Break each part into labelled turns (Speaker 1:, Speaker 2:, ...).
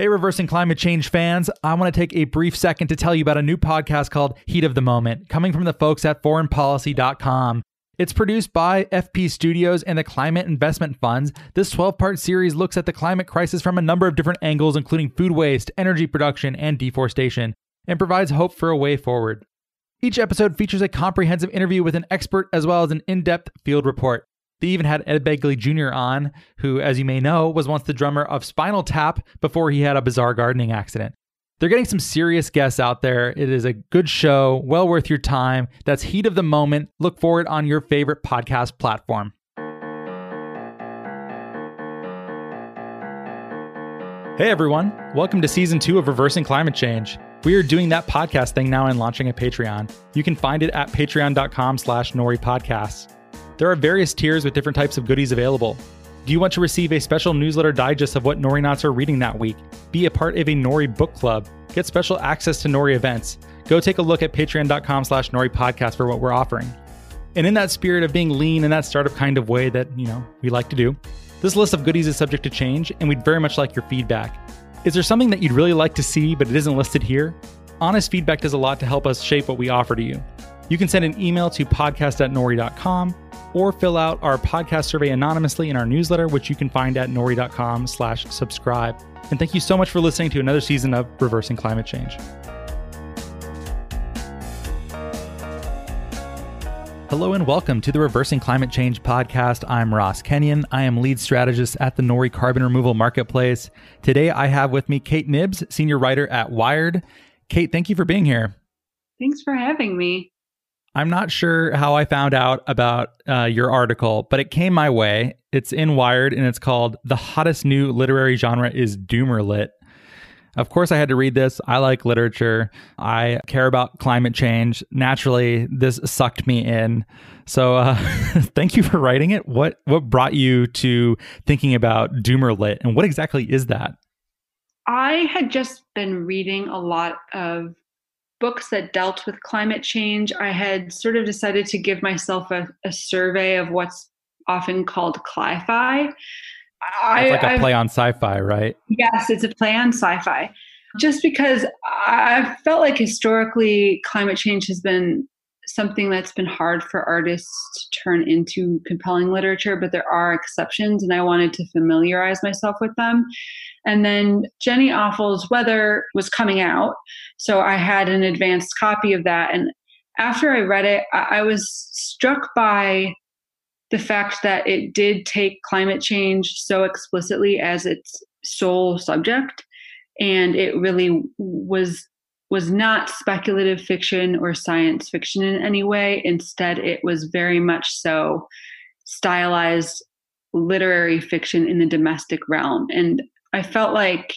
Speaker 1: Hey, reversing climate change fans. I want to take a brief second to tell you about a new podcast called Heat of the Moment, coming from the folks at foreignpolicy.com. It's produced by FP Studios and the Climate Investment Funds. This 12 part series looks at the climate crisis from a number of different angles, including food waste, energy production, and deforestation, and provides hope for a way forward. Each episode features a comprehensive interview with an expert as well as an in depth field report. They even had Ed Begley Jr. on, who, as you may know, was once the drummer of Spinal Tap before he had a bizarre gardening accident. They're getting some serious guests out there. It is a good show, well worth your time. That's Heat of the Moment. Look for it on your favorite podcast platform. Hey everyone, welcome to season two of Reversing Climate Change. We are doing that podcast thing now and launching a Patreon. You can find it at patreon.com slash nori podcasts. There are various tiers with different types of goodies available. Do you want to receive a special newsletter digest of what Nori Knots are reading that week? Be a part of a Nori book club. Get special access to Nori events. Go take a look at patreon.com slash Nori podcast for what we're offering. And in that spirit of being lean in that startup kind of way that, you know, we like to do, this list of goodies is subject to change, and we'd very much like your feedback. Is there something that you'd really like to see, but it isn't listed here? Honest feedback does a lot to help us shape what we offer to you. You can send an email to podcast at nori.com or fill out our podcast survey anonymously in our newsletter, which you can find at nori.com slash subscribe. And thank you so much for listening to another season of Reversing Climate Change. Hello and welcome to the Reversing Climate Change podcast. I'm Ross Kenyon. I am lead strategist at the Nori Carbon Removal Marketplace. Today I have with me Kate Knibbs, senior writer at Wired. Kate, thank you for being here.
Speaker 2: Thanks for having me.
Speaker 1: I'm not sure how I found out about uh, your article, but it came my way. It's in Wired and it's called The Hottest New Literary Genre is Doomer Lit. Of course, I had to read this. I like literature. I care about climate change. Naturally, this sucked me in. So, uh, thank you for writing it. What what brought you to thinking about Doomer Lit, and what exactly is that?
Speaker 2: I had just been reading a lot of books that dealt with climate change, I had sort of decided to give myself a, a survey of what's often called cli-fi.
Speaker 1: I, like a play on sci-fi, right?
Speaker 2: Yes, it's a play on sci-fi. Just because I felt like historically climate change has been something that's been hard for artists to turn into compelling literature, but there are exceptions, and I wanted to familiarize myself with them. And then Jenny Offill's Weather was coming out. So I had an advanced copy of that. And after I read it, I, was struck by the fact that it did take climate change so explicitly as its sole subject. And it really was was not speculative fiction or science fiction in any way. Instead, it was very much so stylized literary fiction in the domestic realm. And I felt like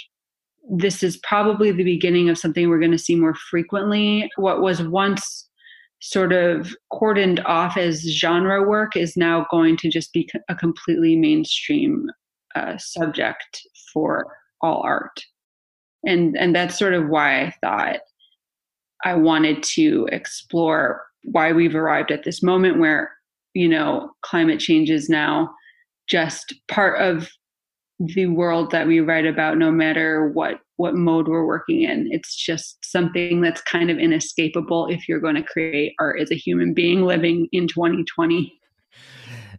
Speaker 2: this is probably the beginning of something we're going to see more frequently. What was once sort of cordoned off as genre work is now going to just be a completely mainstream uh, subject for all art. And, and that's sort of why I thought I wanted to explore why we've arrived at this moment where, you know, climate change is now just part of the world that we write about no matter what what mode we're working in. It's just something that's kind of inescapable if you're going to create art as a human being living in 2020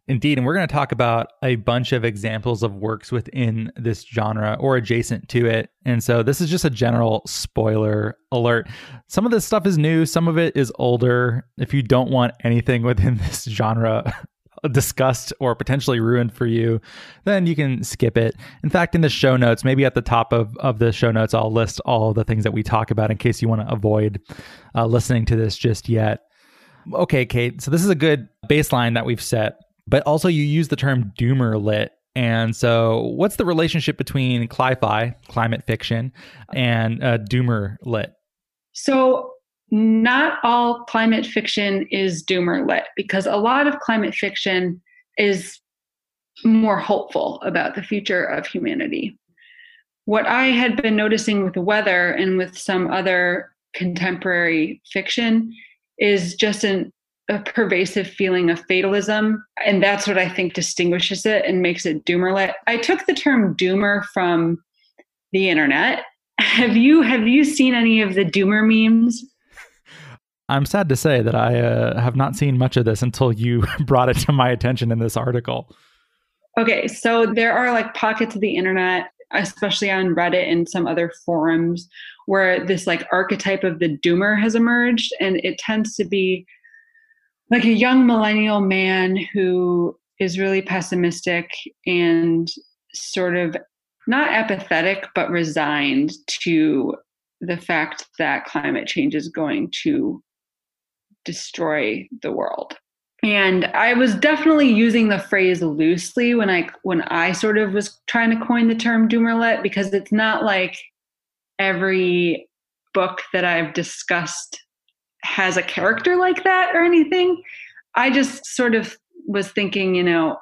Speaker 1: Indeed. And we're going to talk about a bunch of examples of works within this genre or adjacent to it. And so this is just a general spoiler alert. Some of this stuff is new, some of it is older. If you don't want anything within this genre discussed or potentially ruined for you, then you can skip it. In fact, in the show notes, maybe at the top of, of the show notes, I'll list all the things that we talk about in case you want to avoid uh, listening to this just yet. Okay, Kate. So this is a good baseline that we've set, but also you use the term doomer lit. And so, what's the relationship between cli-fi, climate fiction, and uh, doomer lit?
Speaker 2: So, not all climate fiction is doomer lit because a lot of climate fiction is more hopeful about the future of humanity. What I had been noticing with the weather and with some other contemporary fiction is just an, a pervasive feeling of fatalism. And that's what I think distinguishes it and makes it doomer lit. I took the term doomer from the internet. Have you have you seen any of the doomer memes?
Speaker 1: I'm sad to say that I uh, have not seen much of this until you brought it to my attention in this article.
Speaker 2: Okay, so there are like pockets of the internet, especially on Reddit and some other forums, where this like archetype of the doomer has emerged, and it tends to be like a young millennial man who is really pessimistic and sort of not apathetic, but resigned to the fact that climate change is going to destroy the world. And I was definitely using the phrase loosely when I when I sort of was trying to coin the term doomerlit because it's not like every book that I've discussed has a character like that or anything. I just sort of was thinking, you know,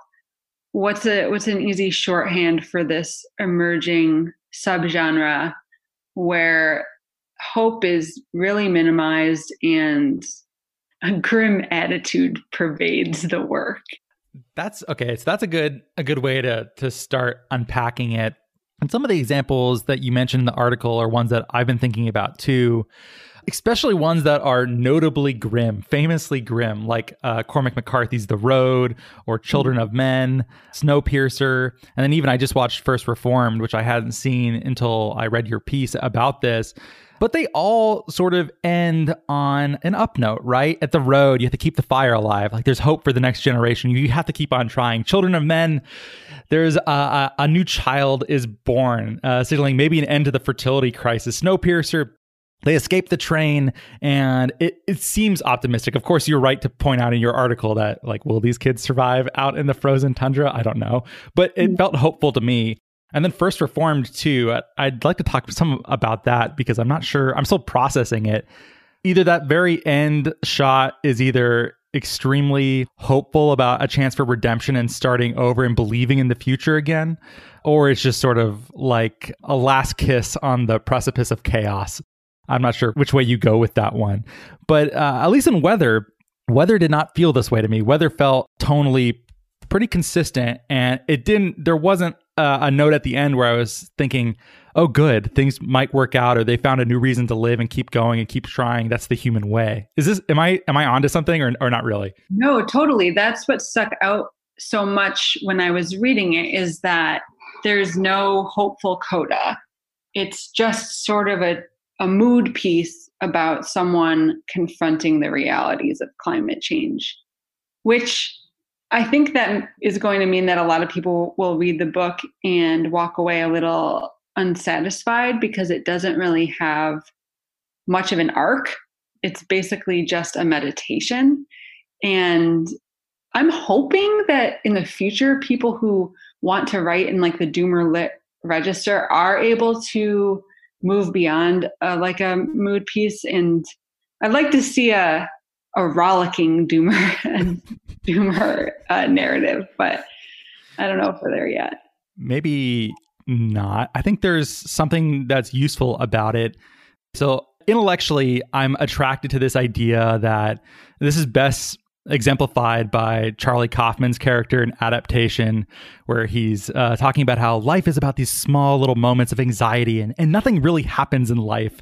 Speaker 2: what's a what's an easy shorthand for this emerging subgenre where hope is really minimized and a grim attitude pervades the work.
Speaker 1: That's okay. So that's a good a good way to to start unpacking it. And some of the examples that you mentioned in the article are ones that I've been thinking about too especially ones that are notably grim, famously grim, like uh, Cormac McCarthy's The Road or Children of Men, Snowpiercer. And then even I just watched First Reformed, which I hadn't seen until I read your piece about this. But they all sort of end on an up note, right? At the road, you have to keep the fire alive. Like there's hope for the next generation. You have to keep on trying. Children of Men, there's a, a, a new child is born, uh, signaling maybe an end to the fertility crisis. Snowpiercer, they escape the train and it, it seems optimistic. Of course you're right to point out in your article that like will these kids survive out in the frozen tundra? I don't know. But it mm. felt hopeful to me. And then first reformed too i'd like to talk some about that because i'm not sure i'm still processing it. Either that very end shot is either extremely hopeful about a chance for redemption and starting over and believing in the future again or it's just sort of like a last kiss on the precipice of chaos I'm not sure which way you go with that one. But uh, at least in weather, weather did not feel this way to me. Weather felt tonally pretty consistent, and it didn't. There wasn't uh, a note at the end where I was thinking, "Oh, good, things might work out," or they found a new reason to live and keep going and keep trying. That's the human way. Is this? Am I? Am I onto something, or or not really?
Speaker 2: No, totally. That's what stuck out so much when I was reading it. Is that there's no hopeful coda. It's just sort of a a mood piece about someone confronting the realities of climate change, which I think that is going to mean that a lot of people will read the book and walk away a little unsatisfied because it doesn't really have much of an arc. It's basically just a meditation. And I'm hoping that in the future, people who want to write in like the Doomer Lit register are able to move beyond uh, like a mood piece and i'd like to see a a rollicking doomer doomer uh, narrative but i don't know if we're there yet.
Speaker 1: Maybe not. I think there's something that's useful about it. So intellectually i'm attracted to this idea that this is best exemplified by Charlie Kaufman's character in Adaptation, where he's uh, talking about how life is about these small little moments of anxiety and, and nothing really happens in life.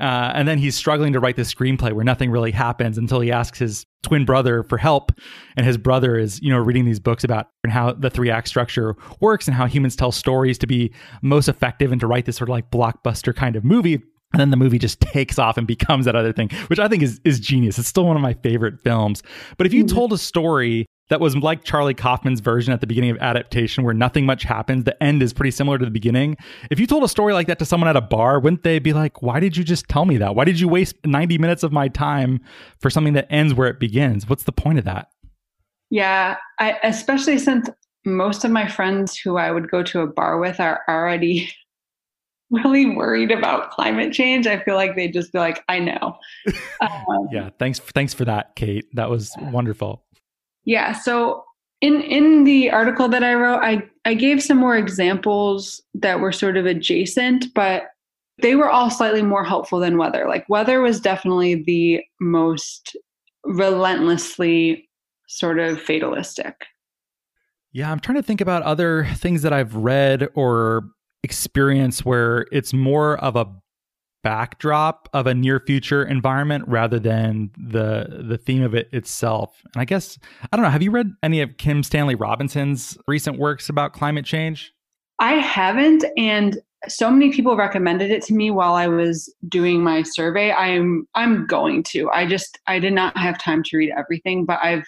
Speaker 1: Uh, and then he's struggling to write this screenplay where nothing really happens until he asks his twin brother for help. And his brother is, you know, reading these books about how the three act structure works and how humans tell stories to be most effective and to write this sort of like blockbuster kind of movie and then the movie just takes off and becomes that other thing, which I think is is genius. It's still one of my favorite films. But if you mm-hmm. told a story that was like Charlie Kaufman's version at the beginning of adaptation where nothing much happens, the end is pretty similar to the beginning. If you told a story like that to someone at a bar, wouldn't they be like, "Why did you just tell me that? Why did you waste 90 minutes of my time for something that ends where it begins? What's the point of that?"
Speaker 2: Yeah, I, especially since most of my friends who I would go to a bar with are already really worried about climate change, I feel like they'd just be like, I know.
Speaker 1: Um, yeah, thanks thanks for that, Kate. That was wonderful.
Speaker 2: Yeah, so in in the article that I wrote, I I gave some more examples that were sort of adjacent, but they were all slightly more helpful than weather. Like weather was definitely the most relentlessly sort of fatalistic.
Speaker 1: Yeah, I'm trying to think about other things that I've read or experience where it's more of a backdrop of a near future environment rather than the the theme of it itself. And I guess I don't know, have you read any of Kim Stanley Robinson's recent works about climate change?
Speaker 2: I haven't and so many people recommended it to me while I was doing my survey. I'm I'm going to. I just I did not have time to read everything, but I've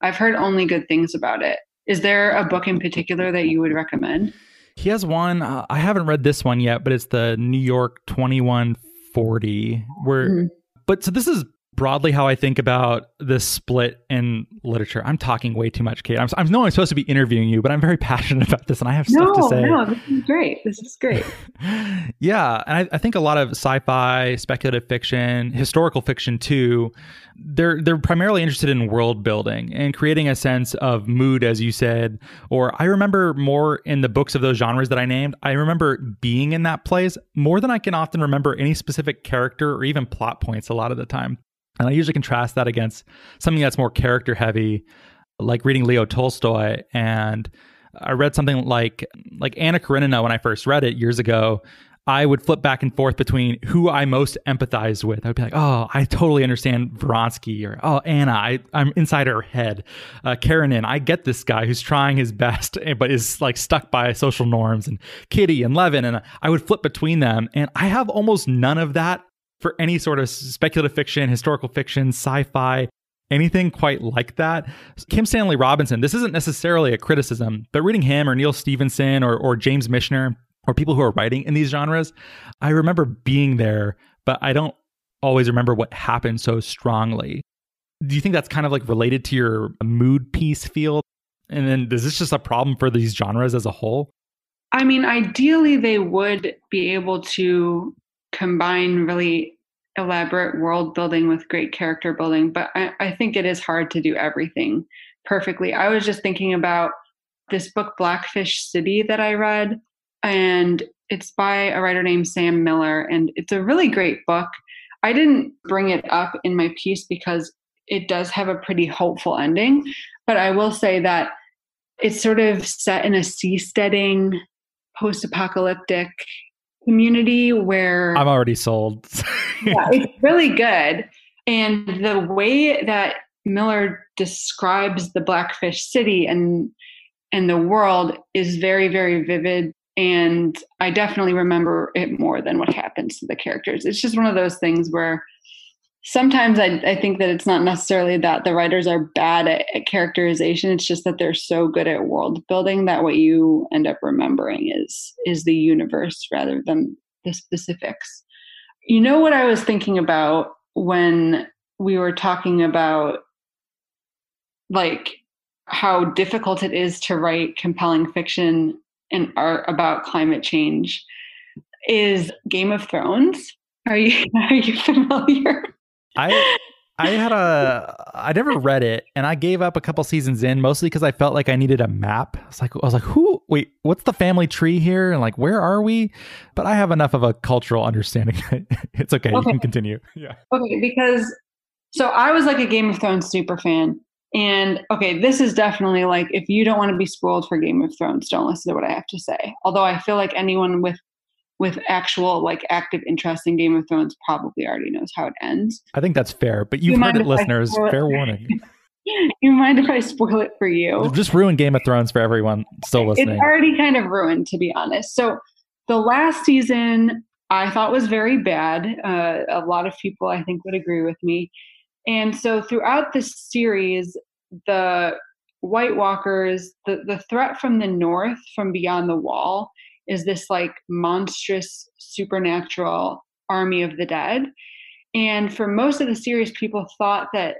Speaker 2: I've heard only good things about it. Is there a book in particular that you would recommend?
Speaker 1: He has one. Uh, I haven't read this one yet, but it's the New York 2140 where mm-hmm. but so this is broadly how I think about this split in literature. I'm talking way too much, Kate. I'm, I'm no, I'm supposed to be interviewing you, but I'm very passionate about this, and I have
Speaker 2: no,
Speaker 1: stuff to say.
Speaker 2: No, no, this is great. This is great.
Speaker 1: yeah, and I, I, think a lot of sci-fi, speculative fiction, historical fiction too. They're they're primarily interested in world building and creating a sense of mood, as you said. Or I remember more in the books of those genres that I named. I remember being in that place more than I can often remember any specific character or even plot points. A lot of the time. And I usually contrast that against something that's more character heavy, like reading Leo Tolstoy. And I read something like like Anna Karenina when I first read it years ago. I would flip back and forth between who I most empathize with. I would be like, oh, I totally understand Vronsky, or oh, Anna, I, I'm inside her head. Uh, Karenin, I get this guy who's trying his best, but is like stuck by social norms, and Kitty and Levin. And I would flip between them. And I have almost none of that for any sort of speculative fiction, historical fiction, sci fi, anything quite like that. Kim Stanley Robinson, this isn't necessarily a criticism, but reading him or Neal Stephenson or, or James Michener or people who are writing in these genres, I remember being there, but I don't always remember what happened so strongly. Do you think that's kind of like related to your mood piece field? And then is this just a problem for these genres as a whole?
Speaker 2: I mean, ideally, they would be able to combine really elaborate world building with great character building, but I, I think it is hard to do everything perfectly. I was just thinking about this book, Blackfish City, that I read, and it's by a writer named Sam Miller, and it's a really great book. I didn't bring it up in my piece because it does have a pretty hopeful ending, but I will say that it's sort of set in a seasteading, post apocalyptic community where
Speaker 1: I'm already sold.
Speaker 2: yeah, it's really good. And the way that Miller describes the Blackfish City and and the world is very, very vivid. And I definitely remember it more than what happens to the characters. It's just one of those things where sometimes I, I, think that it's not necessarily that the writers are bad at, at, characterization. It's just that they're so good at world building that what you end up remembering is is the universe rather than the specifics. You know what i was thinking about when we were talking about like how difficult it is to write compelling fiction and art about climate change is game of thrones. Are you are you familiar
Speaker 1: I I had a I never read it and I gave up a couple seasons in mostly because I felt like I needed a map. It's like I was like, who wait, what's the family tree here? And like where are we? But I have enough of a cultural understanding. it's okay, okay, you can continue. Yeah.
Speaker 2: Okay, because so I was like a Game of Thrones super fan. And okay, this is definitely like if you don't want to be spoiled for Game of Thrones, don't listen to what I have to say. Although I feel like anyone with with actual like active interest in Game of Thrones probably already knows how it ends.
Speaker 1: I think that's fair, but you've you heard it, listeners. Fair warning.
Speaker 2: you mind if I spoil it for you?
Speaker 1: Just ruin Game of Thrones for everyone still listening.
Speaker 2: It's already kind of ruined, to be honest. So the last season I thought was very bad. Uh, a lot of people, I think, would agree with me. And so throughout the series, the White Walkers, the, the threat from the north, from beyond the wall, is this like monstrous supernatural army of the dead. And for most of the series, people thought that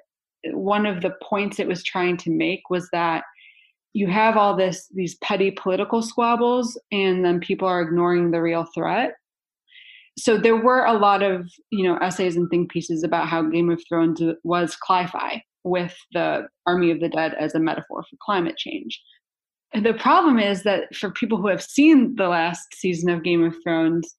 Speaker 2: one of the points it was trying to make was that you have all this these petty political squabbles and then people are ignoring the real threat so there were a lot of you know essays and think pieces about how game of thrones was cli-fi with the army of the dead as a metaphor for climate change the problem is that for people who have seen the last season of Game of Thrones,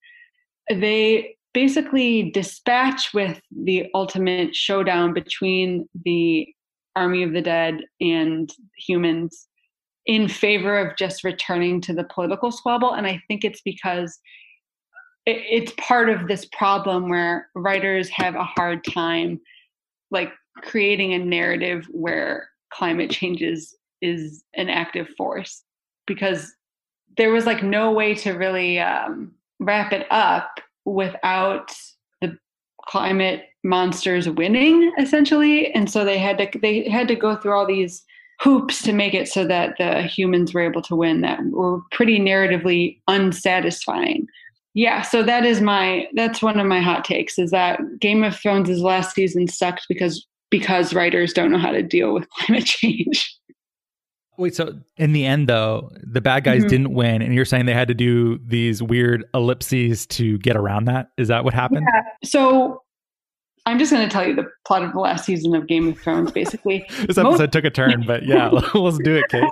Speaker 2: they basically dispatch with the ultimate showdown between the army of the dead and humans in favor of just returning to the political squabble. And I think it's because it's part of this problem where writers have a hard time like creating a narrative where climate change is is an active force because there was like no way to really um, wrap it up without the climate monsters winning essentially. And so they had to they had to go through all these hoops to make it so that the humans were able to win that were pretty narratively unsatisfying. Yeah so that is my that's one of my hot takes is that game of thrones' last season sucked because because writers don't know how to deal with climate change
Speaker 1: Wait, so in the end, though, the bad guys mm-hmm. didn't win, and you're saying they had to do these weird ellipses to get around that? Is that what happened?
Speaker 2: Yeah. So I'm just going to tell you the plot of the last season of Game of Thrones, basically.
Speaker 1: this episode Most- took a turn, but yeah, let's do it, Kate.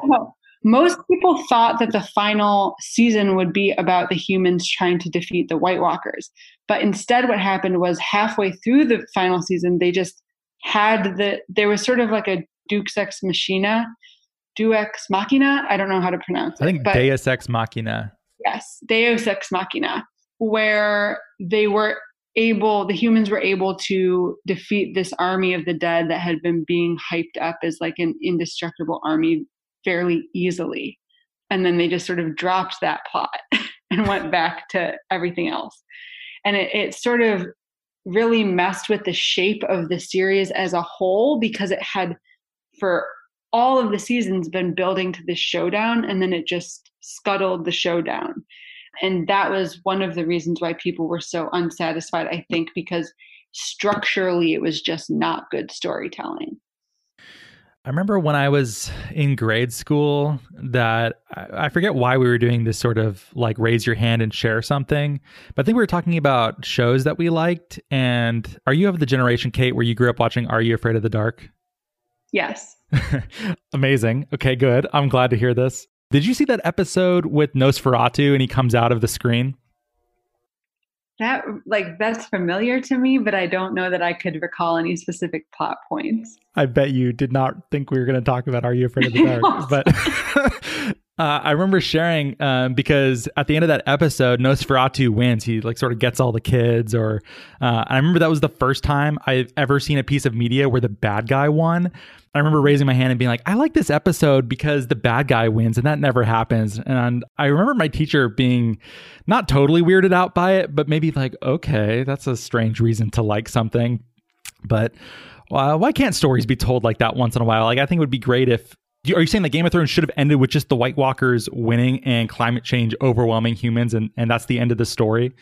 Speaker 2: Most people thought that the final season would be about the humans trying to defeat the White Walkers. But instead, what happened was halfway through the final season, they just had the, there was sort of like a Deus Ex Machina Deus Machina. I don't know how to pronounce
Speaker 1: it. I think Deus Ex Machina.
Speaker 2: Yes, Deus Ex Machina, where they were able, the humans were able to defeat this army of the dead that had been being hyped up as like an indestructible army fairly easily. And then they just sort of dropped that plot and went back to everything else. And it, it sort of really messed with the shape of the series as a whole because it had for all of the seasons been building to this showdown and then it just scuttled the showdown and that was one of the reasons why people were so unsatisfied i think because structurally it was just not good storytelling
Speaker 1: I remember when I was in grade school that I forget why we were doing this sort of like raise your hand and share something, but I think we were talking about shows that we liked. And are you of the generation, Kate, where you grew up watching Are You Afraid of the Dark?
Speaker 2: Yes.
Speaker 1: Amazing. Okay, good. I'm glad to hear this. Did you see that episode with Nosferatu and he comes out of the screen?
Speaker 2: That like that's familiar to me, but I don't know that I could recall any specific plot points.
Speaker 1: I bet you did not think we were going to talk about Are You Afraid of the Dark, but Uh, I remember sharing um, because at the end of that episode, Nosferatu wins. He like sort of gets all the kids, or uh, I remember that was the first time I've ever seen a piece of media where the bad guy won. I remember raising my hand and being like, I like this episode because the bad guy wins, and that never happens. And I remember my teacher being not totally weirded out by it, but maybe like, okay, that's a strange reason to like something. But uh, why can't stories be told like that once in a while? Like, I think it would be great if are you saying that Game of Thrones should have ended with just the White Walkers winning and climate change overwhelming humans, and, and that's the end of the story?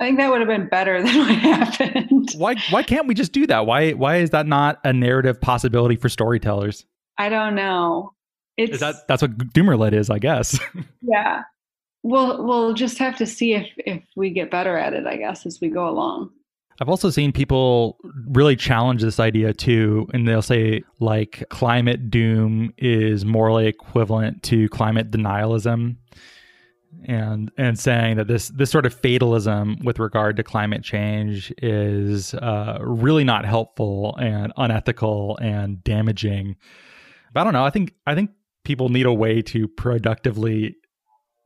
Speaker 2: I think that would have been better than what happened.
Speaker 1: Why why can't we just do that? Why why is that not a narrative possibility for storytellers?
Speaker 2: I don't know.
Speaker 1: It's is that that's what Doomerlit is, I guess.
Speaker 2: yeah. We'll we'll just have to see if if we get better at it, I guess, as we go along.
Speaker 1: I've also seen people really challenge this idea too, and they'll say like climate doom is morally equivalent to climate denialism, and and saying that this this sort of fatalism with regard to climate change is uh, really not helpful and unethical and damaging. But I don't know. I think I think people need a way to productively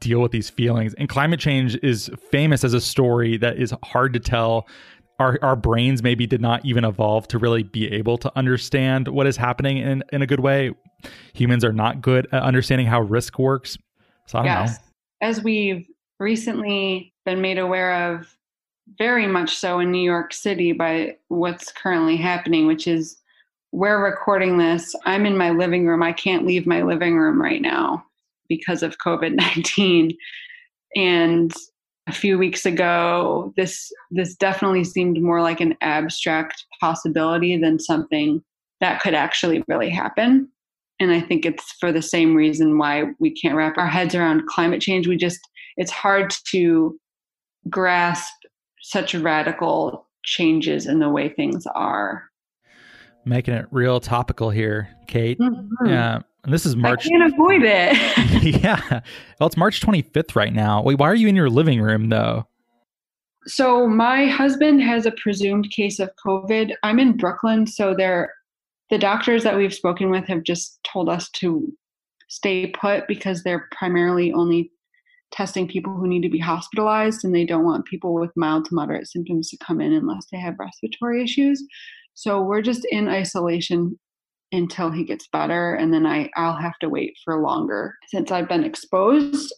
Speaker 1: deal with these feelings, and climate change is famous as a story that is hard to tell our our brains maybe did not even evolve to really be able to understand what is happening in in a good way. Humans are not good at understanding how risk works. So I yes.
Speaker 2: know. As we've recently been made aware of very much so in New York City by what's currently happening, which is we're recording this. I'm in my living room. I can't leave my living room right now because of COVID 19. And a few weeks ago this this definitely seemed more like an abstract possibility than something that could actually really happen. And i think it's for the same reason why we can't wrap our heads around climate change. We just it's hard to grasp such radical changes in the way things are.
Speaker 1: Making it real topical here kate. Mm-hmm. yeah and this is March.
Speaker 2: I can't avoid it.
Speaker 1: yeah. Well, it's March 25th right now. Wait, why are you in your living room though?
Speaker 2: So my husband has a presumed case of COVID. I'm in Brooklyn, so they're the doctors that we've spoken with have just told us to stay put because they're primarily only testing people who need to be hospitalized and they don't want people with mild to moderate symptoms to come in unless they have respiratory issues. So we're just in isolation until he gets better and then I I'll have to wait for longer since I've been exposed.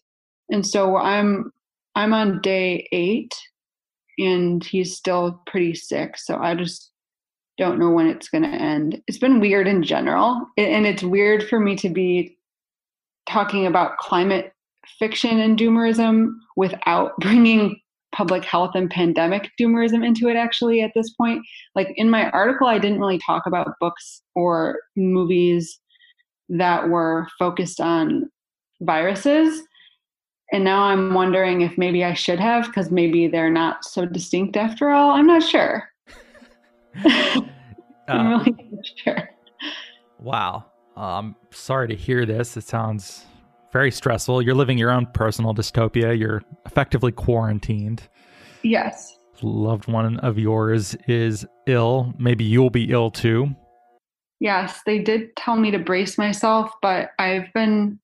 Speaker 2: And so I'm I'm on day 8 and he's still pretty sick. So I just don't know when it's going to end. It's been weird in general and it's weird for me to be talking about climate fiction and doomerism without bringing public health and pandemic doomerism into it actually at this point. Like in my article i didn't really talk about books or movies that were focused on viruses. And now i'm wondering if maybe i should have because maybe they're not so distinct after all. I'm not sure. I'm
Speaker 1: uh, really not sure. wow. I'm sorry to hear this. It sounds very stressful. You're living your own personal dystopia. You're effectively quarantined.
Speaker 2: Yes.
Speaker 1: Loved one of yours is ill. Maybe you'll be ill too.
Speaker 2: Yes, they did tell me to brace myself, but I've been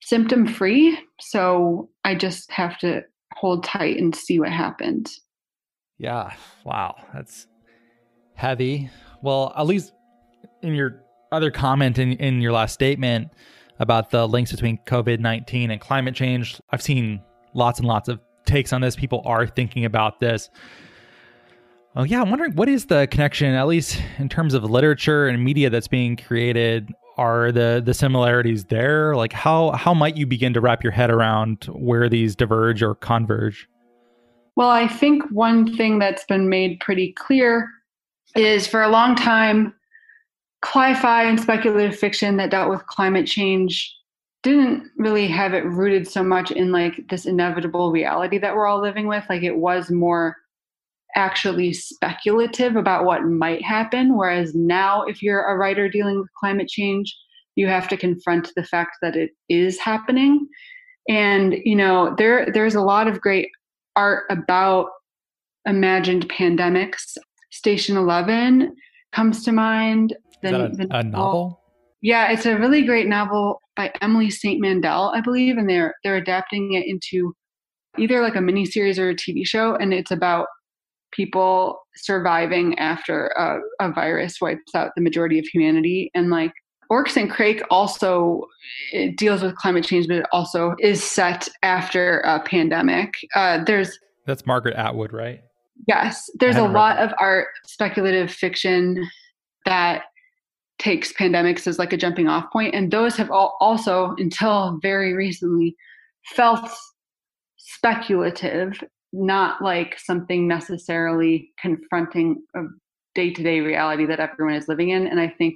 Speaker 2: symptom free. So I just have to hold tight and see what happens.
Speaker 1: Yeah. Wow. That's heavy. Well, at least in your other comment in, in your last statement, about the links between COVID 19 and climate change. I've seen lots and lots of takes on this. People are thinking about this. Oh, yeah, I'm wondering what is the connection, at least in terms of literature and media that's being created. Are the the similarities there? Like how how might you begin to wrap your head around where these diverge or converge?
Speaker 2: Well, I think one thing that's been made pretty clear is for a long time Cli-fi and speculative fiction that dealt with climate change didn't really have it rooted so much in like this inevitable reality that we're all living with. Like it was more actually speculative about what might happen. Whereas now, if you're a writer dealing with climate change, you have to confront the fact that it is happening. And you know, there there's a lot of great art about imagined pandemics. Station Eleven comes to mind.
Speaker 1: The, Is that a, a novel?
Speaker 2: Yeah, it's a really great novel by Emily St. Mandel, I believe, and they're they're adapting it into either like a miniseries or a TV show, and it's about people surviving after a, a virus wipes out the majority of humanity, and like Oryx and Crake also it deals with climate change, but it also is set after a pandemic. Uh, there's
Speaker 1: that's Margaret Atwood, right?
Speaker 2: Yes, there's a lot of art, speculative fiction that takes pandemics as like a jumping off point and those have all also until very recently felt speculative not like something necessarily confronting a day-to-day reality that everyone is living in and i think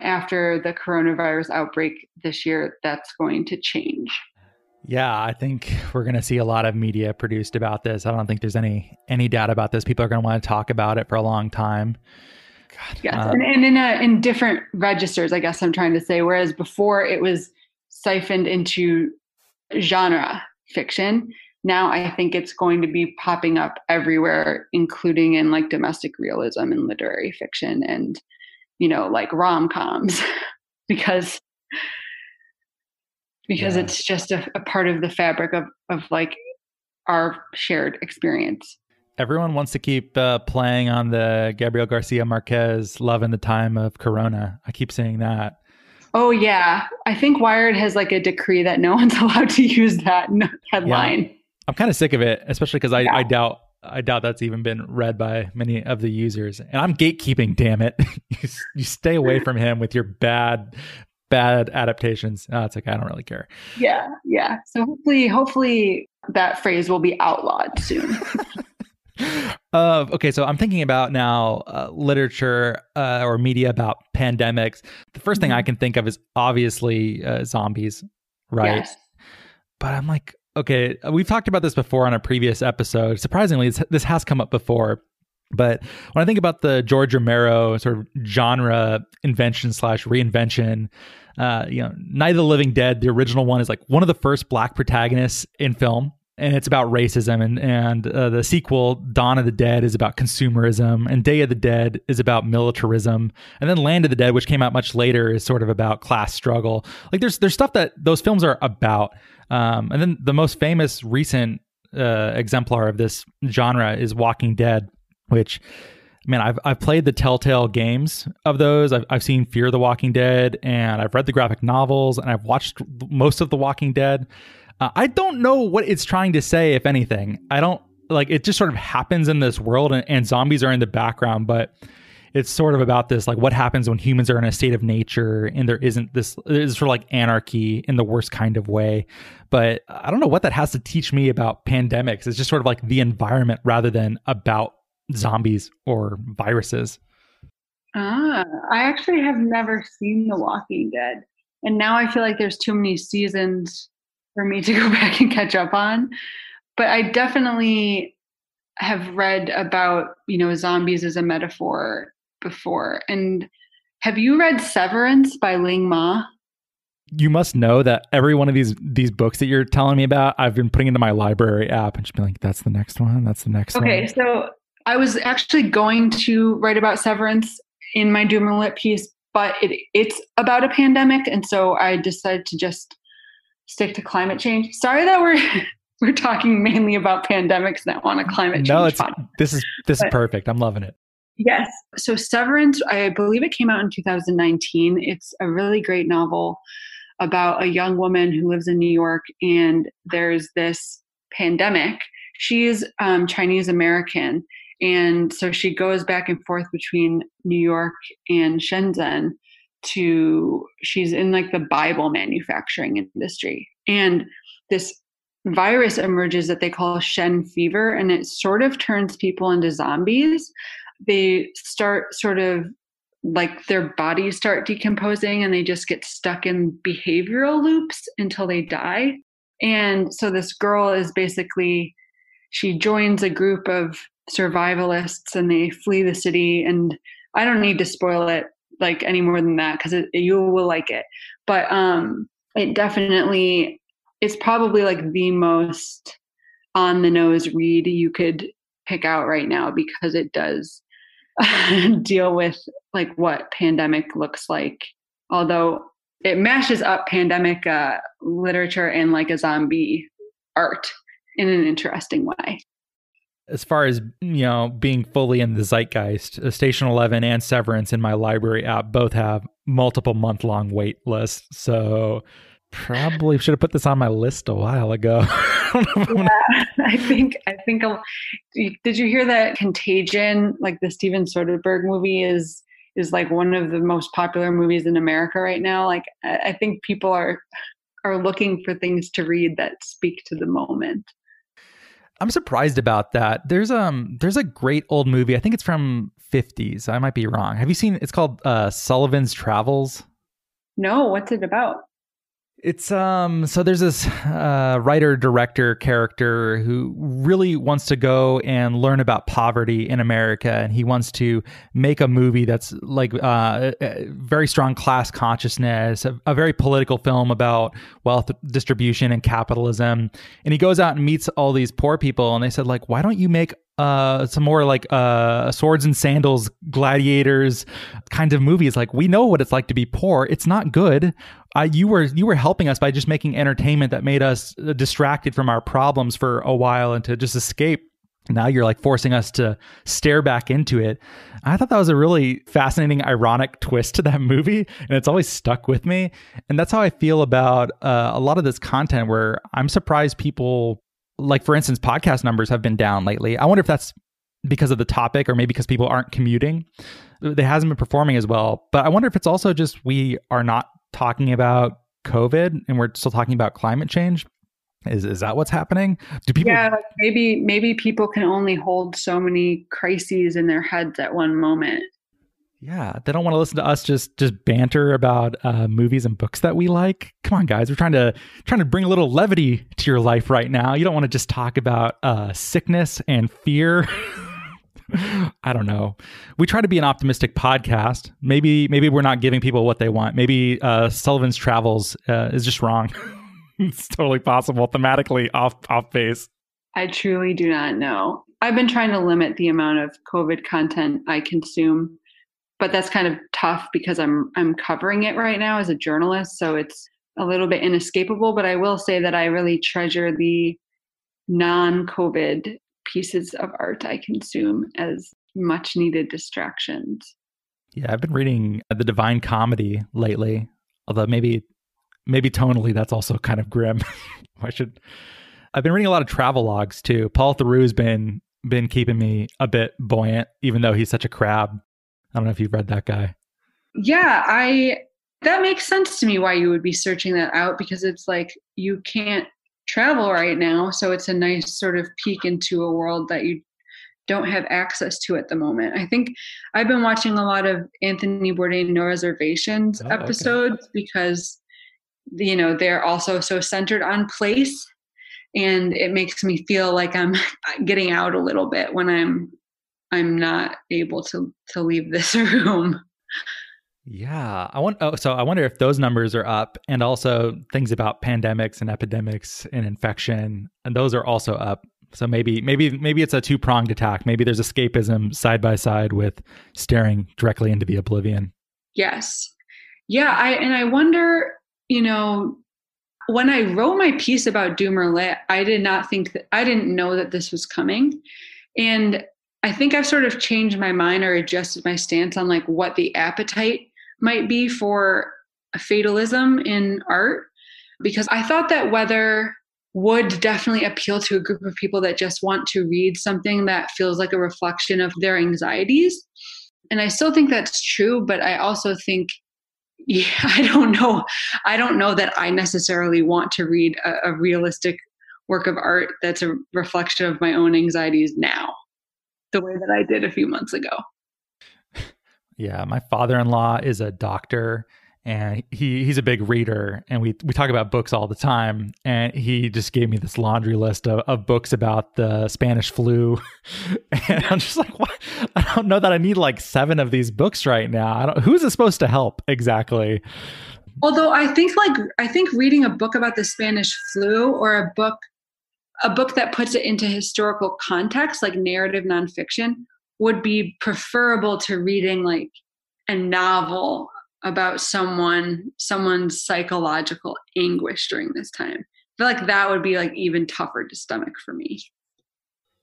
Speaker 2: after the coronavirus outbreak this year that's going to change
Speaker 1: yeah, I think we're going to see a lot of media produced about this. I don't think there's any any doubt about this. People are going to want to talk about it for a long time.
Speaker 2: God. Yes, uh, and, and in a, in different registers, I guess I'm trying to say. Whereas before it was siphoned into genre fiction, now I think it's going to be popping up everywhere, including in like domestic realism and literary fiction, and you know, like rom coms, because because yeah. it's just a, a part of the fabric of of like our shared experience
Speaker 1: everyone wants to keep uh, playing on the Gabriel Garcia Marquez "Love in the Time of Corona." I keep saying that.
Speaker 2: Oh yeah, I think Wired has like a decree that no one's allowed to use that headline. Yeah.
Speaker 1: I'm kind of sick of it, especially because I, yeah. I doubt I doubt that's even been read by many of the users. And I'm gatekeeping. Damn it, you, you stay away from him with your bad bad adaptations. Oh, it's like I don't really care.
Speaker 2: Yeah, yeah. So hopefully, hopefully that phrase will be outlawed soon.
Speaker 1: Uh, okay, so I'm thinking about now uh, literature uh, or media about pandemics. The 1st mm-hmm. thing I mm-hmm. can think of is obviously uh, zombies, right? Yes. But I'm like, okay, we've talked about this before on a previous episode. Surprisingly, this, this has come up before. But when I think about the George Romero sort of genre invention slash reinvention, uh, you know, Night of the Living Dead, the original one, is like one of the first black protagonists in film and it's about racism and and uh, the sequel Dawn of the Dead is about consumerism and Day of the Dead is about militarism and then Land of the Dead which came out much later is sort of about class struggle. Like there's there's stuff that those films are about um, and then the most famous recent uh, exemplar of this genre is Walking Dead which man I've I've played the Telltale games of those. I've I've seen Fear the Walking Dead and I've read the graphic novels and I've watched most of the Walking Dead uh, I don't know what it's trying to say, if anything. I don't like it. Just sort of happens in this world, and, and zombies are in the background, but it's sort of about this like what happens when humans are in a state of nature and there isn't this is sort of like anarchy in the worst kind of way but i don't know what that has to teach me about pandemics it's just sort of like the environment rather than about zombies or viruses
Speaker 2: ah i actually have never seen the walking dead and now i feel like there's too many seasons for me to go back and catch up on. But I definitely have read about, you know, zombies as a metaphor before. And have you read Severance by Ling Ma?
Speaker 1: You must know that every one of these these books that you're telling me about, I've been putting into my library app and just be like, that's the next one, that's the next
Speaker 2: okay, one. Okay, so I was actually going to write about Severance in my Doomer Lit piece, but it, it's about a pandemic, and so I decided to just stick to climate change. Sorry that we're we're talking mainly about pandemics that want a climate change.
Speaker 1: No, it's this is this but, is perfect. I'm loving it.
Speaker 2: Yes. So Severance, I believe it came out in 2019. It's a really great novel about a young woman who lives in New York, and there's this pandemic. She's um, Chinese American, and so she goes back and forth between New York and Shenzhen to she's in like the bible manufacturing industry and this virus emerges that they call shen fever and it sort of turns people into zombies. They start sort of like their bodies start decomposing and they just get stuck in behavioral loops until they die. And so this girl is basically she joins a group of survivalists and they flee the city and i don't need to spoil it like any more than that because you will like it. But um, it definitely it's probably like the most on the nose read you could pick out right now because it does deal with like what pandemic looks like. Although it mashes up pandemic uh, literature and like a zombie art in an interesting way
Speaker 1: as far as you know being fully in the zeitgeist uh, station 11 and severance in my library app both have multiple month long wait lists. So probably should have put this on my list a while ago.
Speaker 2: Yeah, i think i think did you hear that contagion like the steven soderbergh movie is is like one of the most popular movies in america right now? Like i think people are are looking for things to read that speak to the moment
Speaker 1: I'm surprised about that. There's um there's a great old movie. I think it's from 50s. I might be wrong. Have you seen it's called uh Sullivan's Travels?
Speaker 2: No, what's it about?
Speaker 1: It's um so there's this uh, writer director character who really wants to go and learn about poverty in America and he wants to make a movie that's like uh, very strong class consciousness, a, a, very political film about wealth distribution and capitalism. And he goes out and meets all these poor people and they said like why don't you make uh, some more like uh, swords and sandals, gladiators kind of movies. Like we know what it's like to be poor. It's not good. You were you were helping us by just making entertainment that made us uh, distracted from our problems for a while and to just escape. Now you're like forcing us to stare back into it. I thought that was a really fascinating, ironic twist to that movie, and it's always stuck with me. And that's how I feel about uh, a lot of this content. Where I'm surprised people like for instance, podcast numbers have been down lately. I wonder if that's because of the topic or maybe because people aren't commuting. They hasn't been performing as well. But I wonder if it's also just we are not talking about COVID and we're still talking about climate change. Is is that what's happening?
Speaker 2: Do people Yeah, maybe maybe people can only hold so many crises in their heads at one moment.
Speaker 1: Yeah, they don't want to listen to us just just banter about uh, movies and books that we like. Come on, guys, we're trying to trying to bring a little levity to your life right now. You don't want to just talk about uh, sickness and fear. I don't know. We try to be an optimistic podcast. Maybe maybe we're not giving people what they want. Maybe uh, Sullivan's Travels uh, is just wrong. it's totally possible thematically off off base.
Speaker 2: I truly do not know. I've been trying to limit the amount of COVID content I consume, but that's kind of tough because I'm I'm covering it right now as a journalist, so it's a little bit inescapable. But I will say that I really treasure the non-COVID pieces of art I consume as much needed distractions.
Speaker 1: Yeah, I've been reading The Divine Comedy lately, although maybe maybe tonally that's also kind of grim. I should I've been reading a lot of travel logs too. Paul Theroux's been been keeping me a bit buoyant, even though he's such a crab. I don't know if you've read that guy.
Speaker 2: Yeah, I that makes sense to me why you would be searching that out because it's like you can't travel right now, so it's a nice sort of peek into a world that you don't have access to at the moment. I think I've been watching a lot of Anthony Bourdain No Reservations oh, episodes okay. because you know they're also so centered on place and it makes me feel like i'm getting out a little bit when i'm i'm not able to to leave this room.
Speaker 1: Yeah i want oh, so i wonder if those numbers are up and also things about pandemics and epidemics and infection and those are also up. So maybe maybe maybe it's a two pronged attack. Maybe there's escapism side by side with staring directly into the oblivion.
Speaker 2: Yes. Yeah i and i wonder you know when I wrote my piece about Doom Lit, I did not think that I didn't know that this was coming. And I think I've sort of changed my mind or adjusted my stance on like what the appetite might be for fatalism in art because I thought that weather would definitely appeal to a group of people that just want to read something that feels like a reflection of their anxieties. And I still think that's true, but I also think yeah, I don't know. I don't know that I necessarily want to read a, a realistic work of art that's a reflection of my own anxieties now, the way that I did a few months ago.
Speaker 1: Yeah, my father-in-law is a doctor and he he's a big reader and we we talk about books all the time and he just gave me this laundry list of, of books about the spanish flu. And i'm just like what? I don't know that i need like seven of these books right now. I don't who's it supposed to help exactly?
Speaker 2: Although i think like i think reading a book about the spanish flu or a book a book that puts it into historical context like narrative nonfiction would be preferable to reading like a novel about someone someone's psychological anguish during this time. I feel like that would be like even tougher to stomach for me.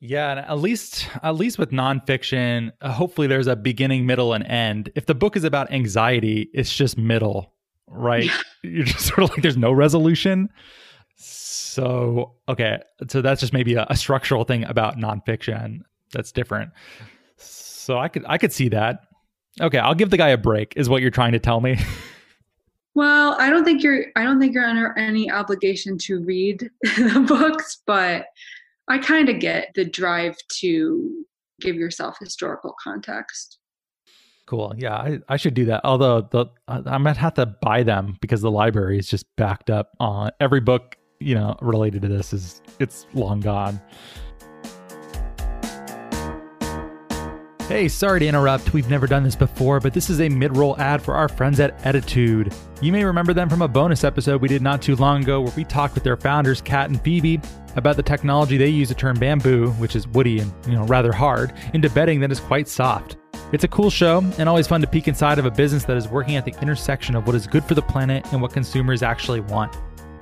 Speaker 1: Yeah, and at least at least with nonfiction, uh, hopefully there's a beginning, middle, and end. If the book is about anxiety, it's just middle, right? Yeah. You're just sort of like there's no resolution. So okay, so that's just maybe a, a structural thing about nonfiction that's different. So I could I could see that. Okay, I'll give the guy a break. Is what you're trying to tell me?
Speaker 2: well, I don't think you're. I don't think you're under any obligation to read the books, but I kind of get the drive to give yourself historical context.
Speaker 1: Cool. Yeah, I, I should do that. Although the I might have to buy them because the library is just backed up on every book you know related to this is it's long gone. Hey, sorry to interrupt. We've never done this before, but this is a mid roll ad for our friends at Ettitude. You may remember them from a bonus episode we did not too long ago where we talked with their founders, Kat and Phoebe, about the technology they use to turn bamboo, which is woody and, you know, rather hard, into bedding that is quite soft. It's a cool show and always fun to peek inside of a business that is working at the intersection of what is good for the planet and what consumers actually want.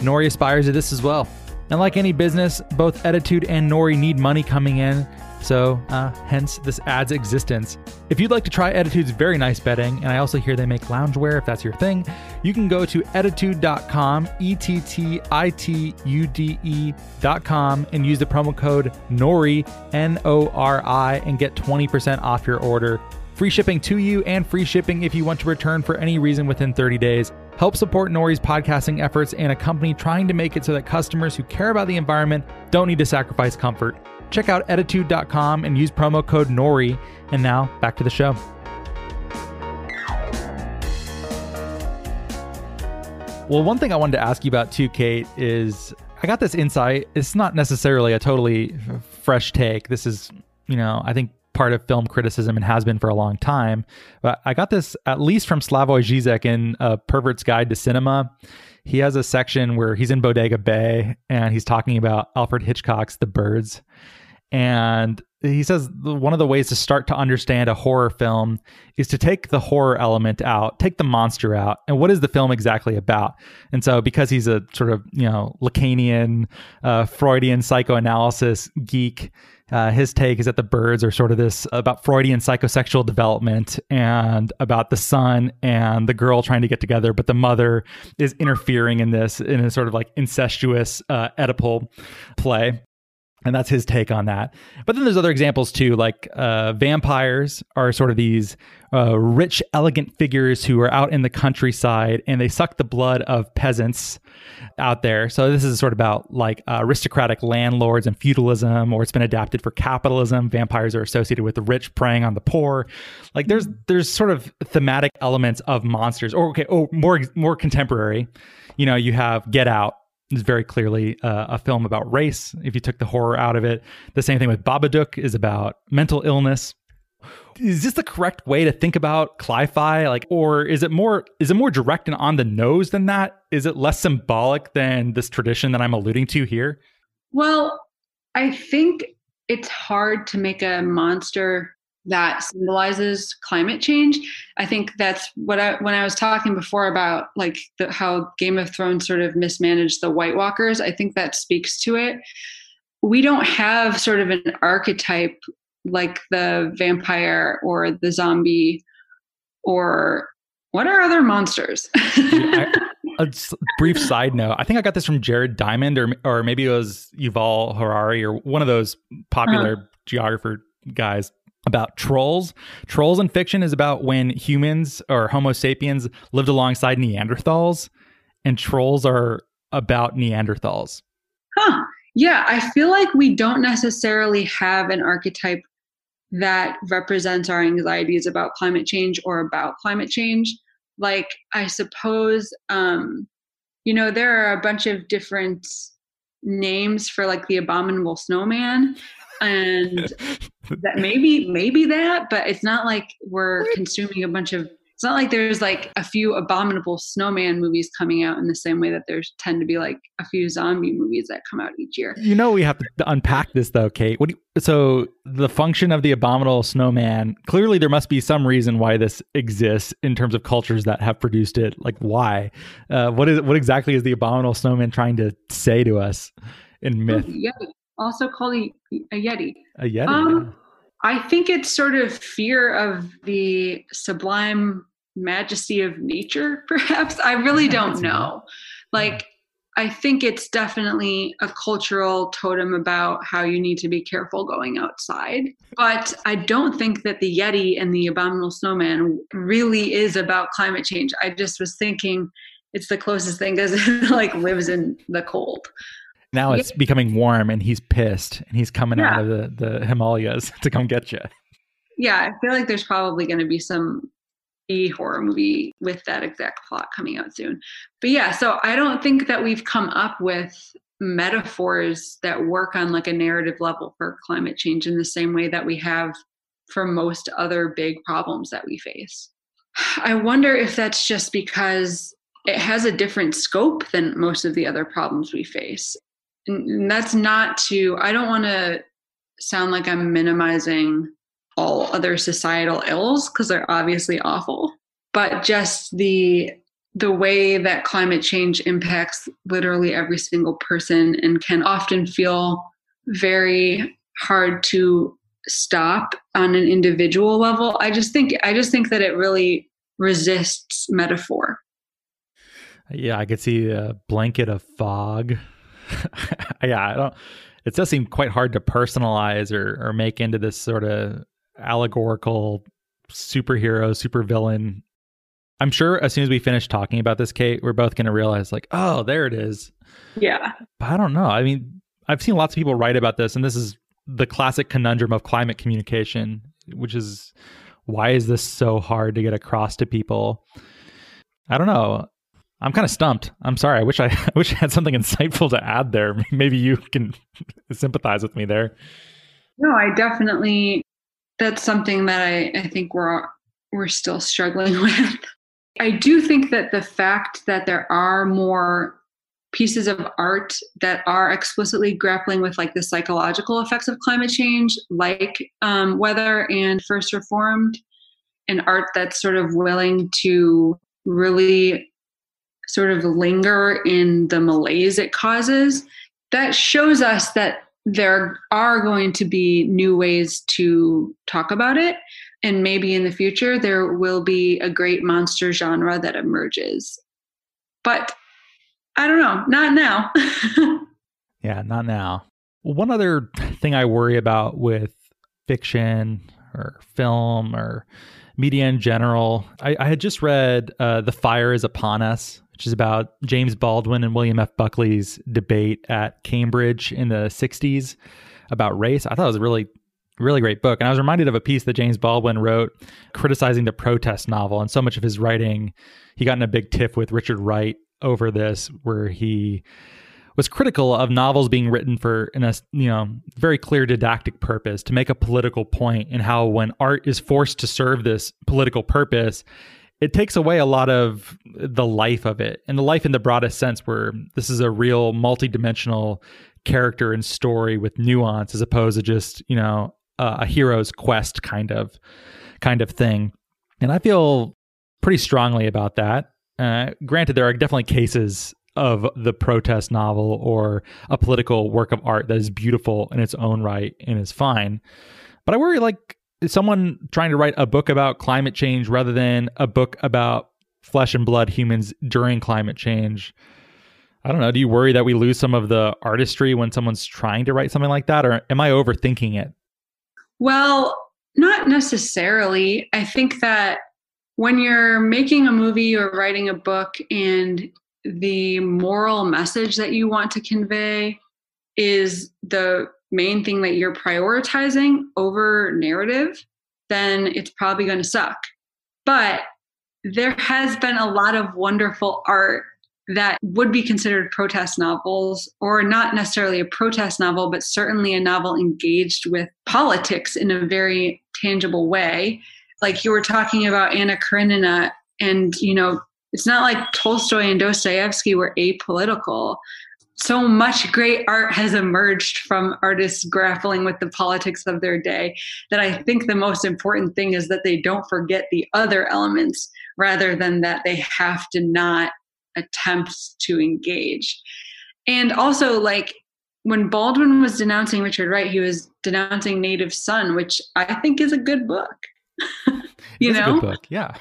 Speaker 1: Nori aspires to this as well. And like any business, both Ettitude and Nori need money coming in, so, uh, hence this ad's existence. If you'd like to try Ettitude's very nice bedding, and I also hear they make loungewear if that's your thing, you can go to ettitude.com, E T T I T U D E.com, and use the promo code NORI, N O R I, and get 20% off your order. Free shipping to you and free shipping if you want to return for any reason within 30 days. Help support Nori's podcasting efforts and a company trying to make it so that customers who care about the environment don't need to sacrifice comfort. Check out ettitude.com and use promo code NORI. And now back to the show. Well, one thing I wanted to ask you about too, Kate, is I got this insight. It's not necessarily a totally fresh take. This is, you know, I think part of film criticism and has been for a long time. But I got this at least from Slavoj Zizek in Pervert's Guide to Cinema. He has a section where he's in Bodega Bay and he's talking about Alfred Hitchcock's The Birds. And he says one of the ways to start to understand a horror film is to take the horror element out, take the monster out, and what is the film exactly about? And so, because he's a sort of you know Lacanian, uh, Freudian psychoanalysis geek, uh, his take is that the birds are sort of this about Freudian psychosexual development and about the son and the girl trying to get together, but the mother is interfering in this in a sort of like incestuous uh, Oedipal play and that's his take on that. But then there's other examples too, like uh, vampires are sort of these uh, rich, elegant figures who are out in the countryside and they suck the blood of peasants out there. So this is sort of about like uh, aristocratic landlords and feudalism, or it's been adapted for capitalism. Vampires are associated with the rich preying on the poor. Like there's there's sort of thematic elements of monsters. Or okay, oh more more contemporary. You know, you have Get Out, is very clearly uh, a film about race. If you took the horror out of it, the same thing with Babadook is about mental illness. Is this the correct way to think about cli-fi? Like, or is it more is it more direct and on the nose than that? Is it less symbolic than this tradition that I'm alluding to here?
Speaker 2: Well, I think it's hard to make a monster that symbolizes climate change. I think that's what I when I was talking before about like the, how Game of Thrones sort of mismanaged the White Walkers. I think that speaks to it. We don't have sort of an archetype like the vampire or the zombie or what are other monsters?
Speaker 1: a brief side note. I think I got this from Jared Diamond or or maybe it was Yuval Harari or one of those popular uh-huh. geographer guys about trolls. Trolls in fiction is about when humans or Homo sapiens lived alongside Neanderthals, and trolls are about Neanderthals.
Speaker 2: Huh. Yeah, I feel like we don't necessarily have an archetype that represents our anxieties about climate change or about climate change. Like, I suppose, um, you know, there are a bunch of different names for like the abominable snowman and that maybe maybe that but it's not like we're consuming a bunch of it's not like there's like a few abominable snowman movies coming out in the same way that there's tend to be like a few zombie movies that come out each year.
Speaker 1: You know, we have to unpack this though, Kate. What you, so the function of the abominable snowman? Clearly, there must be some reason why this exists in terms of cultures that have produced it. Like, why? Uh, what is what exactly is the abominable snowman trying to say to us in myth?
Speaker 2: Yeah, also called a, a Yeti.
Speaker 1: A Yeti. Um,
Speaker 2: I think it's sort of fear of the sublime majesty of nature, perhaps. I really don't know. Like, I think it's definitely a cultural totem about how you need to be careful going outside. But I don't think that the Yeti and the Abominable Snowman really is about climate change. I just was thinking it's the closest thing because it like lives in the cold.
Speaker 1: Now it's yeah. becoming warm and he's pissed and he's coming yeah. out of the, the Himalayas to come get you.
Speaker 2: Yeah, I feel like there's probably going to be some e horror movie with that exact plot coming out soon. But yeah, so I don't think that we've come up with metaphors that work on like a narrative level for climate change in the same way that we have for most other big problems that we face. I wonder if that's just because it has a different scope than most of the other problems we face and that's not to i don't want to sound like i'm minimizing all other societal ills because they're obviously awful but just the the way that climate change impacts literally every single person and can often feel very hard to stop on an individual level i just think i just think that it really resists metaphor.
Speaker 1: Yeah i could see a blanket of fog yeah, I don't. It does seem quite hard to personalize or or make into this sort of allegorical superhero, supervillain. I'm sure as soon as we finish talking about this, Kate, we're both going to realize, like, oh, there it is.
Speaker 2: Yeah.
Speaker 1: But I don't know. I mean, I've seen lots of people write about this, and this is the classic conundrum of climate communication, which is why is this so hard to get across to people? I don't know. I'm kind of stumped. I'm sorry. I wish I, I wish I had something insightful to add there. Maybe you can sympathize with me there.
Speaker 2: No, I definitely that's something that I, I think we're we're still struggling with. I do think that the fact that there are more pieces of art that are explicitly grappling with like the psychological effects of climate change, like um, Weather and First Reformed, and art that's sort of willing to really sort of linger in the malaise it causes, that shows us that there are going to be new ways to talk about it. And maybe in the future, there will be a great monster genre that emerges. But I don't know, not now.
Speaker 1: yeah, not now. One other thing I worry about with fiction or film or media in general, I, I had just read uh, The Fire is Upon Us, which is about James Baldwin and William F. Buckley's debate at Cambridge in the 60s about race. I thought it was a really, really great book. And I was reminded of a piece that James Baldwin wrote criticizing the protest novel. And so much of his writing, he got in a big tiff with Richard Wright over this, where he was critical of novels being written for in a you know very clear didactic purpose to make a political point and how when art is forced to serve this political purpose it takes away a lot of the life of it. And the life in the broadest sense where this is a real multidimensional character and story with nuance as opposed to just you know uh, a hero's quest kind of kind of thing. And i feel pretty strongly about that. Uh, granted there are definitely cases of the protest novel or a political work of art that is beautiful in its own right and is fine. But I worry like someone trying to write a book about climate change rather than a book about flesh and blood humans during climate change. I don't know. Do you worry that we lose some of the artistry when someone's trying to write something like that? Or am I overthinking it?
Speaker 2: Well, not necessarily. I think that when you're making a movie or writing a book and the moral message that you want to convey is the main thing that you're prioritizing over narrative, then it's probably going to suck. But there has been a lot of wonderful art that would be considered protest novels, or not necessarily a protest novel, but certainly a novel engaged with politics in a very tangible way. Like you were talking about Anna Karenina, and you know, it's not like Tolstoy and Dostoevsky were apolitical. So much great art has emerged from artists grappling with the politics of their day that I think the most important thing is that they don't forget the other elements rather than that they have to not attempt to engage. And also, like, when Baldwin was denouncing Richard Wright, he was denouncing Native Son, which I think is a good book. you know,
Speaker 1: book, yeah.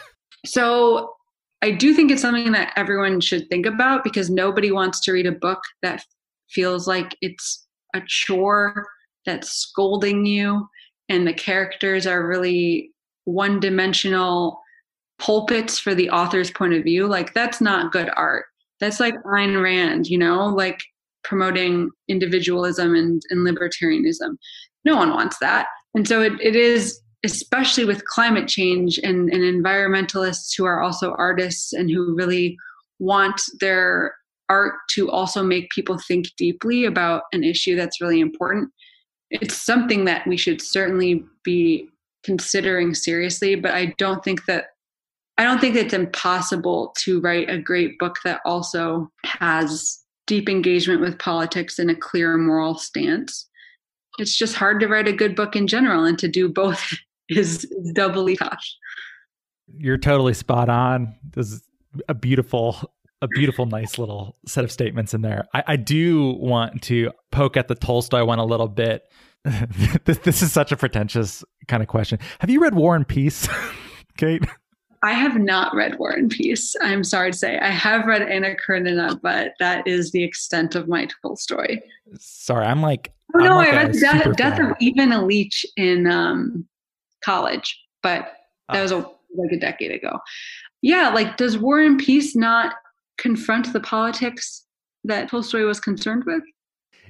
Speaker 2: So I do think it's something that everyone should think about because nobody wants to read a book that feels like it's a chore that's scolding you and the characters are really one dimensional pulpits for the author's point of view. Like, that's not good art. That's like Ayn Rand, you know, like promoting individualism and, and libertarianism. No one wants that. And so it, it is especially with climate change and, and environmentalists who are also artists and who really want their art to also make people think deeply about an issue that's really important. It's something that we should certainly be considering seriously, but I don't think that I don't think it's impossible to write a great book that also has deep engagement with politics and a clear moral stance. It's just hard to write a good book in general and to do both is, is doubly tough.
Speaker 1: You're totally spot on. This is a beautiful, a beautiful, nice little set of statements in there. I, I do want to poke at the Tolstoy one a little bit. this, this is such a pretentious kind of question. Have you read War and Peace, Kate?
Speaker 2: I have not read War and Peace. I'm sorry to say. I have read Anna Karenina, but that is the extent of my Tolstoy.
Speaker 1: Sorry, I'm like.
Speaker 2: Oh
Speaker 1: I'm
Speaker 2: no,
Speaker 1: like
Speaker 2: I read Death, Death of Ilyich in um, college, but that was a, like a decade ago. Yeah, like does War and Peace not confront the politics that Tolstoy was concerned with?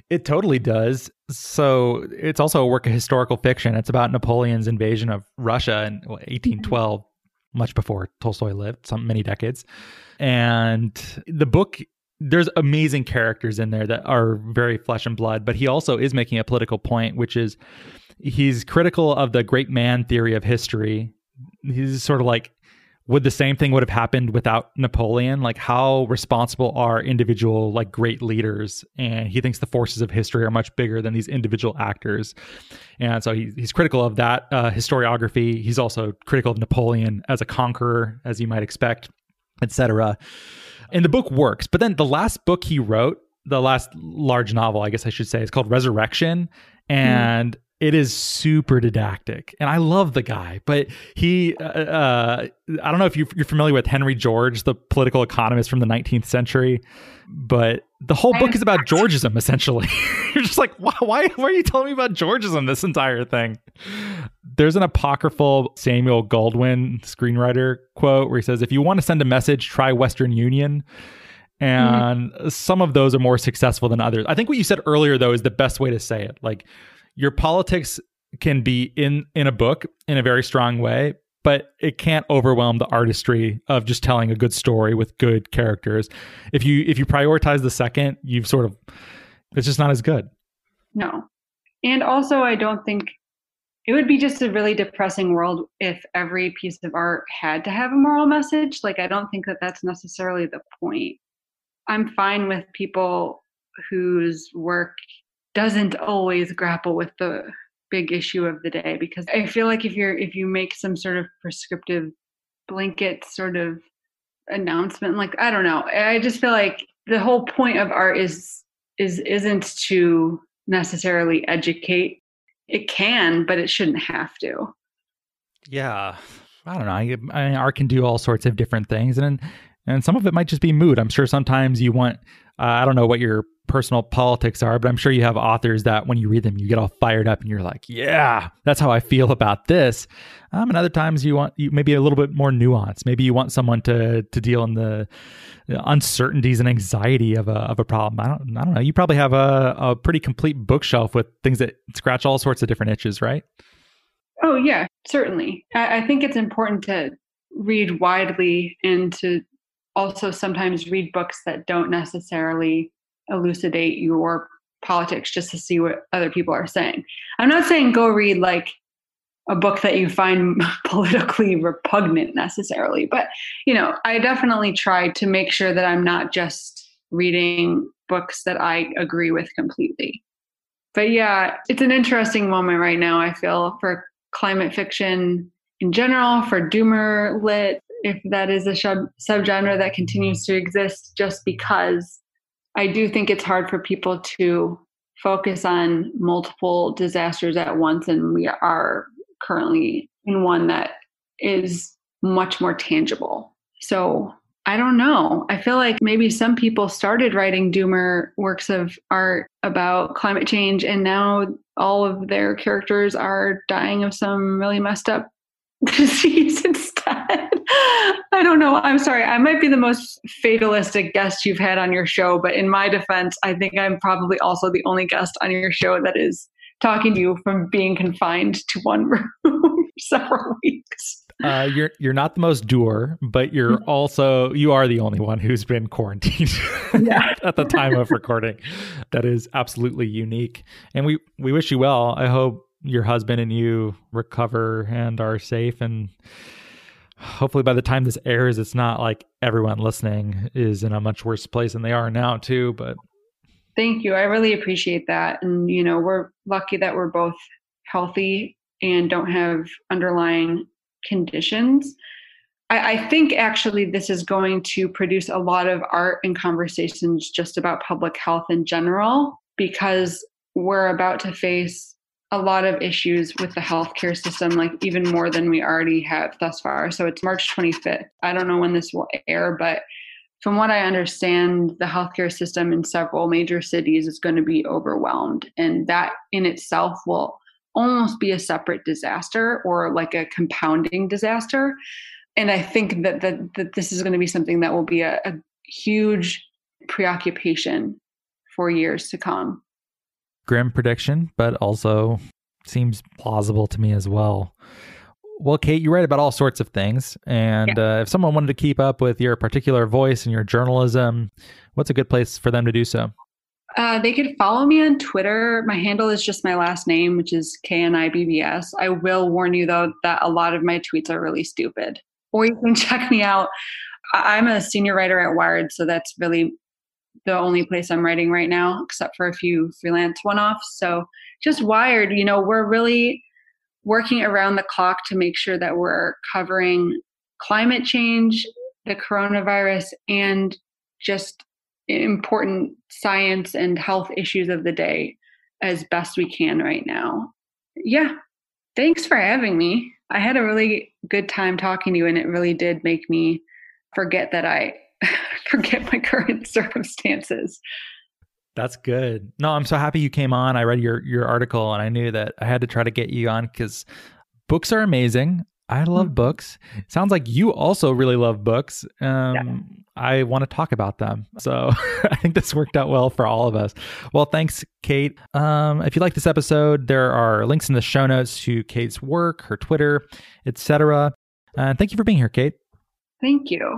Speaker 1: It totally does. So it's also a work of historical fiction. It's about Napoleon's invasion of Russia in 1812, mm-hmm. much before Tolstoy lived, some many decades. And the book there's amazing characters in there that are very flesh and blood, but he also is making a political point, which is he's critical of the great man theory of history. He's sort of like would the same thing would have happened without Napoleon? Like how responsible are individual like great leaders? And he thinks the forces of history are much bigger than these individual actors. And so he, he's critical of that uh, historiography. He's also critical of Napoleon as a conqueror, as you might expect, etc. And the book works. But then the last book he wrote, the last large novel, I guess I should say, is called Resurrection. And mm it is super didactic and i love the guy but he uh, uh, i don't know if you're, you're, familiar with henry george the political economist from the 19th century but the whole book is about georgism essentially you're just like why, why, why are you telling me about georgism this entire thing there's an apocryphal samuel goldwyn screenwriter quote where he says if you want to send a message try western union and mm-hmm. some of those are more successful than others. I think what you said earlier though is the best way to say it. Like your politics can be in in a book in a very strong way but it can't overwhelm the artistry of just telling a good story with good characters. If you if you prioritize the second you've sort of it's just not as good.
Speaker 2: No. And also i don't think it would be just a really depressing world if every piece of art had to have a moral message. Like i don't think that that's necessarily the point. I'm fine with people whose work doesn't always grapple with the big issue of the day because I feel like if you're if you make some sort of prescriptive blanket sort of announcement like I don't know I just feel like the whole point of art is is isn't to necessarily educate. It can but it shouldn't have to.
Speaker 1: Yeah I don't know I, I mean, art can do all sorts of different things and and some of it might just be mood. I'm sure sometimes you want uh, I don't know what your personal politics are, but I'm sure you have authors that when you read them, you get all fired up and you're like, yeah, that's how I feel about this. Um, and other times you want you maybe a little bit more nuance. Maybe you want someone to to deal in the uncertainties and anxiety of a of a problem. I don't I don't know. You probably have a, a pretty complete bookshelf with things that scratch all sorts of different itches, right?
Speaker 2: Oh yeah, certainly. I, I think it's important to read widely and to also sometimes read books that don't necessarily elucidate your politics just to see what other people are saying. I'm not saying go read like a book that you find politically repugnant necessarily, but you know, I definitely try to make sure that I'm not just reading books that I agree with completely. But yeah, it's an interesting moment right now, I feel, for climate fiction in general, for doomer lit, if that is a sub- subgenre that continues to exist just because I do think it's hard for people to focus on multiple disasters at once, and we are currently in one that is much more tangible. So I don't know. I feel like maybe some people started writing doomer works of art about climate change, and now all of their characters are dying of some really messed up disease instead. I don't know. I'm sorry. I might be the most fatalistic guest you've had on your show, but in my defense, I think I'm probably also the only guest on your show that is talking to you from being confined to one room for several weeks.
Speaker 1: Uh, you're you're not the most doer, but you're mm-hmm. also you are the only one who's been quarantined yeah. at the time of recording. That is absolutely unique, and we we wish you well. I hope your husband and you recover and are safe. And hopefully by the time this airs it's not like everyone listening is in a much worse place than they are now too but
Speaker 2: thank you. I really appreciate that. And you know we're lucky that we're both healthy and don't have underlying conditions. I, I think actually this is going to produce a lot of art and conversations just about public health in general because we're about to face a lot of issues with the healthcare system, like even more than we already have thus far. So it's March 25th. I don't know when this will air, but from what I understand, the healthcare system in several major cities is going to be overwhelmed. And that in itself will almost be a separate disaster or like a compounding disaster. And I think that, that, that this is going to be something that will be a, a huge preoccupation for years to come
Speaker 1: grim prediction, but also seems plausible to me as well. Well, Kate, you write about all sorts of things. And yeah. uh, if someone wanted to keep up with your particular voice and your journalism, what's a good place for them to do so?
Speaker 2: Uh, they could follow me on Twitter. My handle is just my last name, which is K N I B B S. I will warn you, though, that a lot of my tweets are really stupid. Or you can check me out. I'm a senior writer at Wired, so that's really the only place I'm writing right now, except for a few freelance one offs. So just Wired, you know, we're really working around the clock to make sure that we're covering climate change, the coronavirus, and just important science and health issues of the day as best we can right now. Yeah, thanks for having me. I had a really good time talking to you, and it really did make me forget that I forget my current circumstances.
Speaker 1: That's good. No, I'm so happy you came on. I read your your article and I knew that I had to try to get you on cuz books are amazing. I love mm-hmm. books. Sounds like you also really love books. Um, yeah. I want to talk about them. So I think this worked out well for all of us. Well, thanks, Kate. Um, if you like this episode, there are links in the show notes to Kate's work, her Twitter, etc. And uh, thank you for being here, Kate.
Speaker 2: Thank you.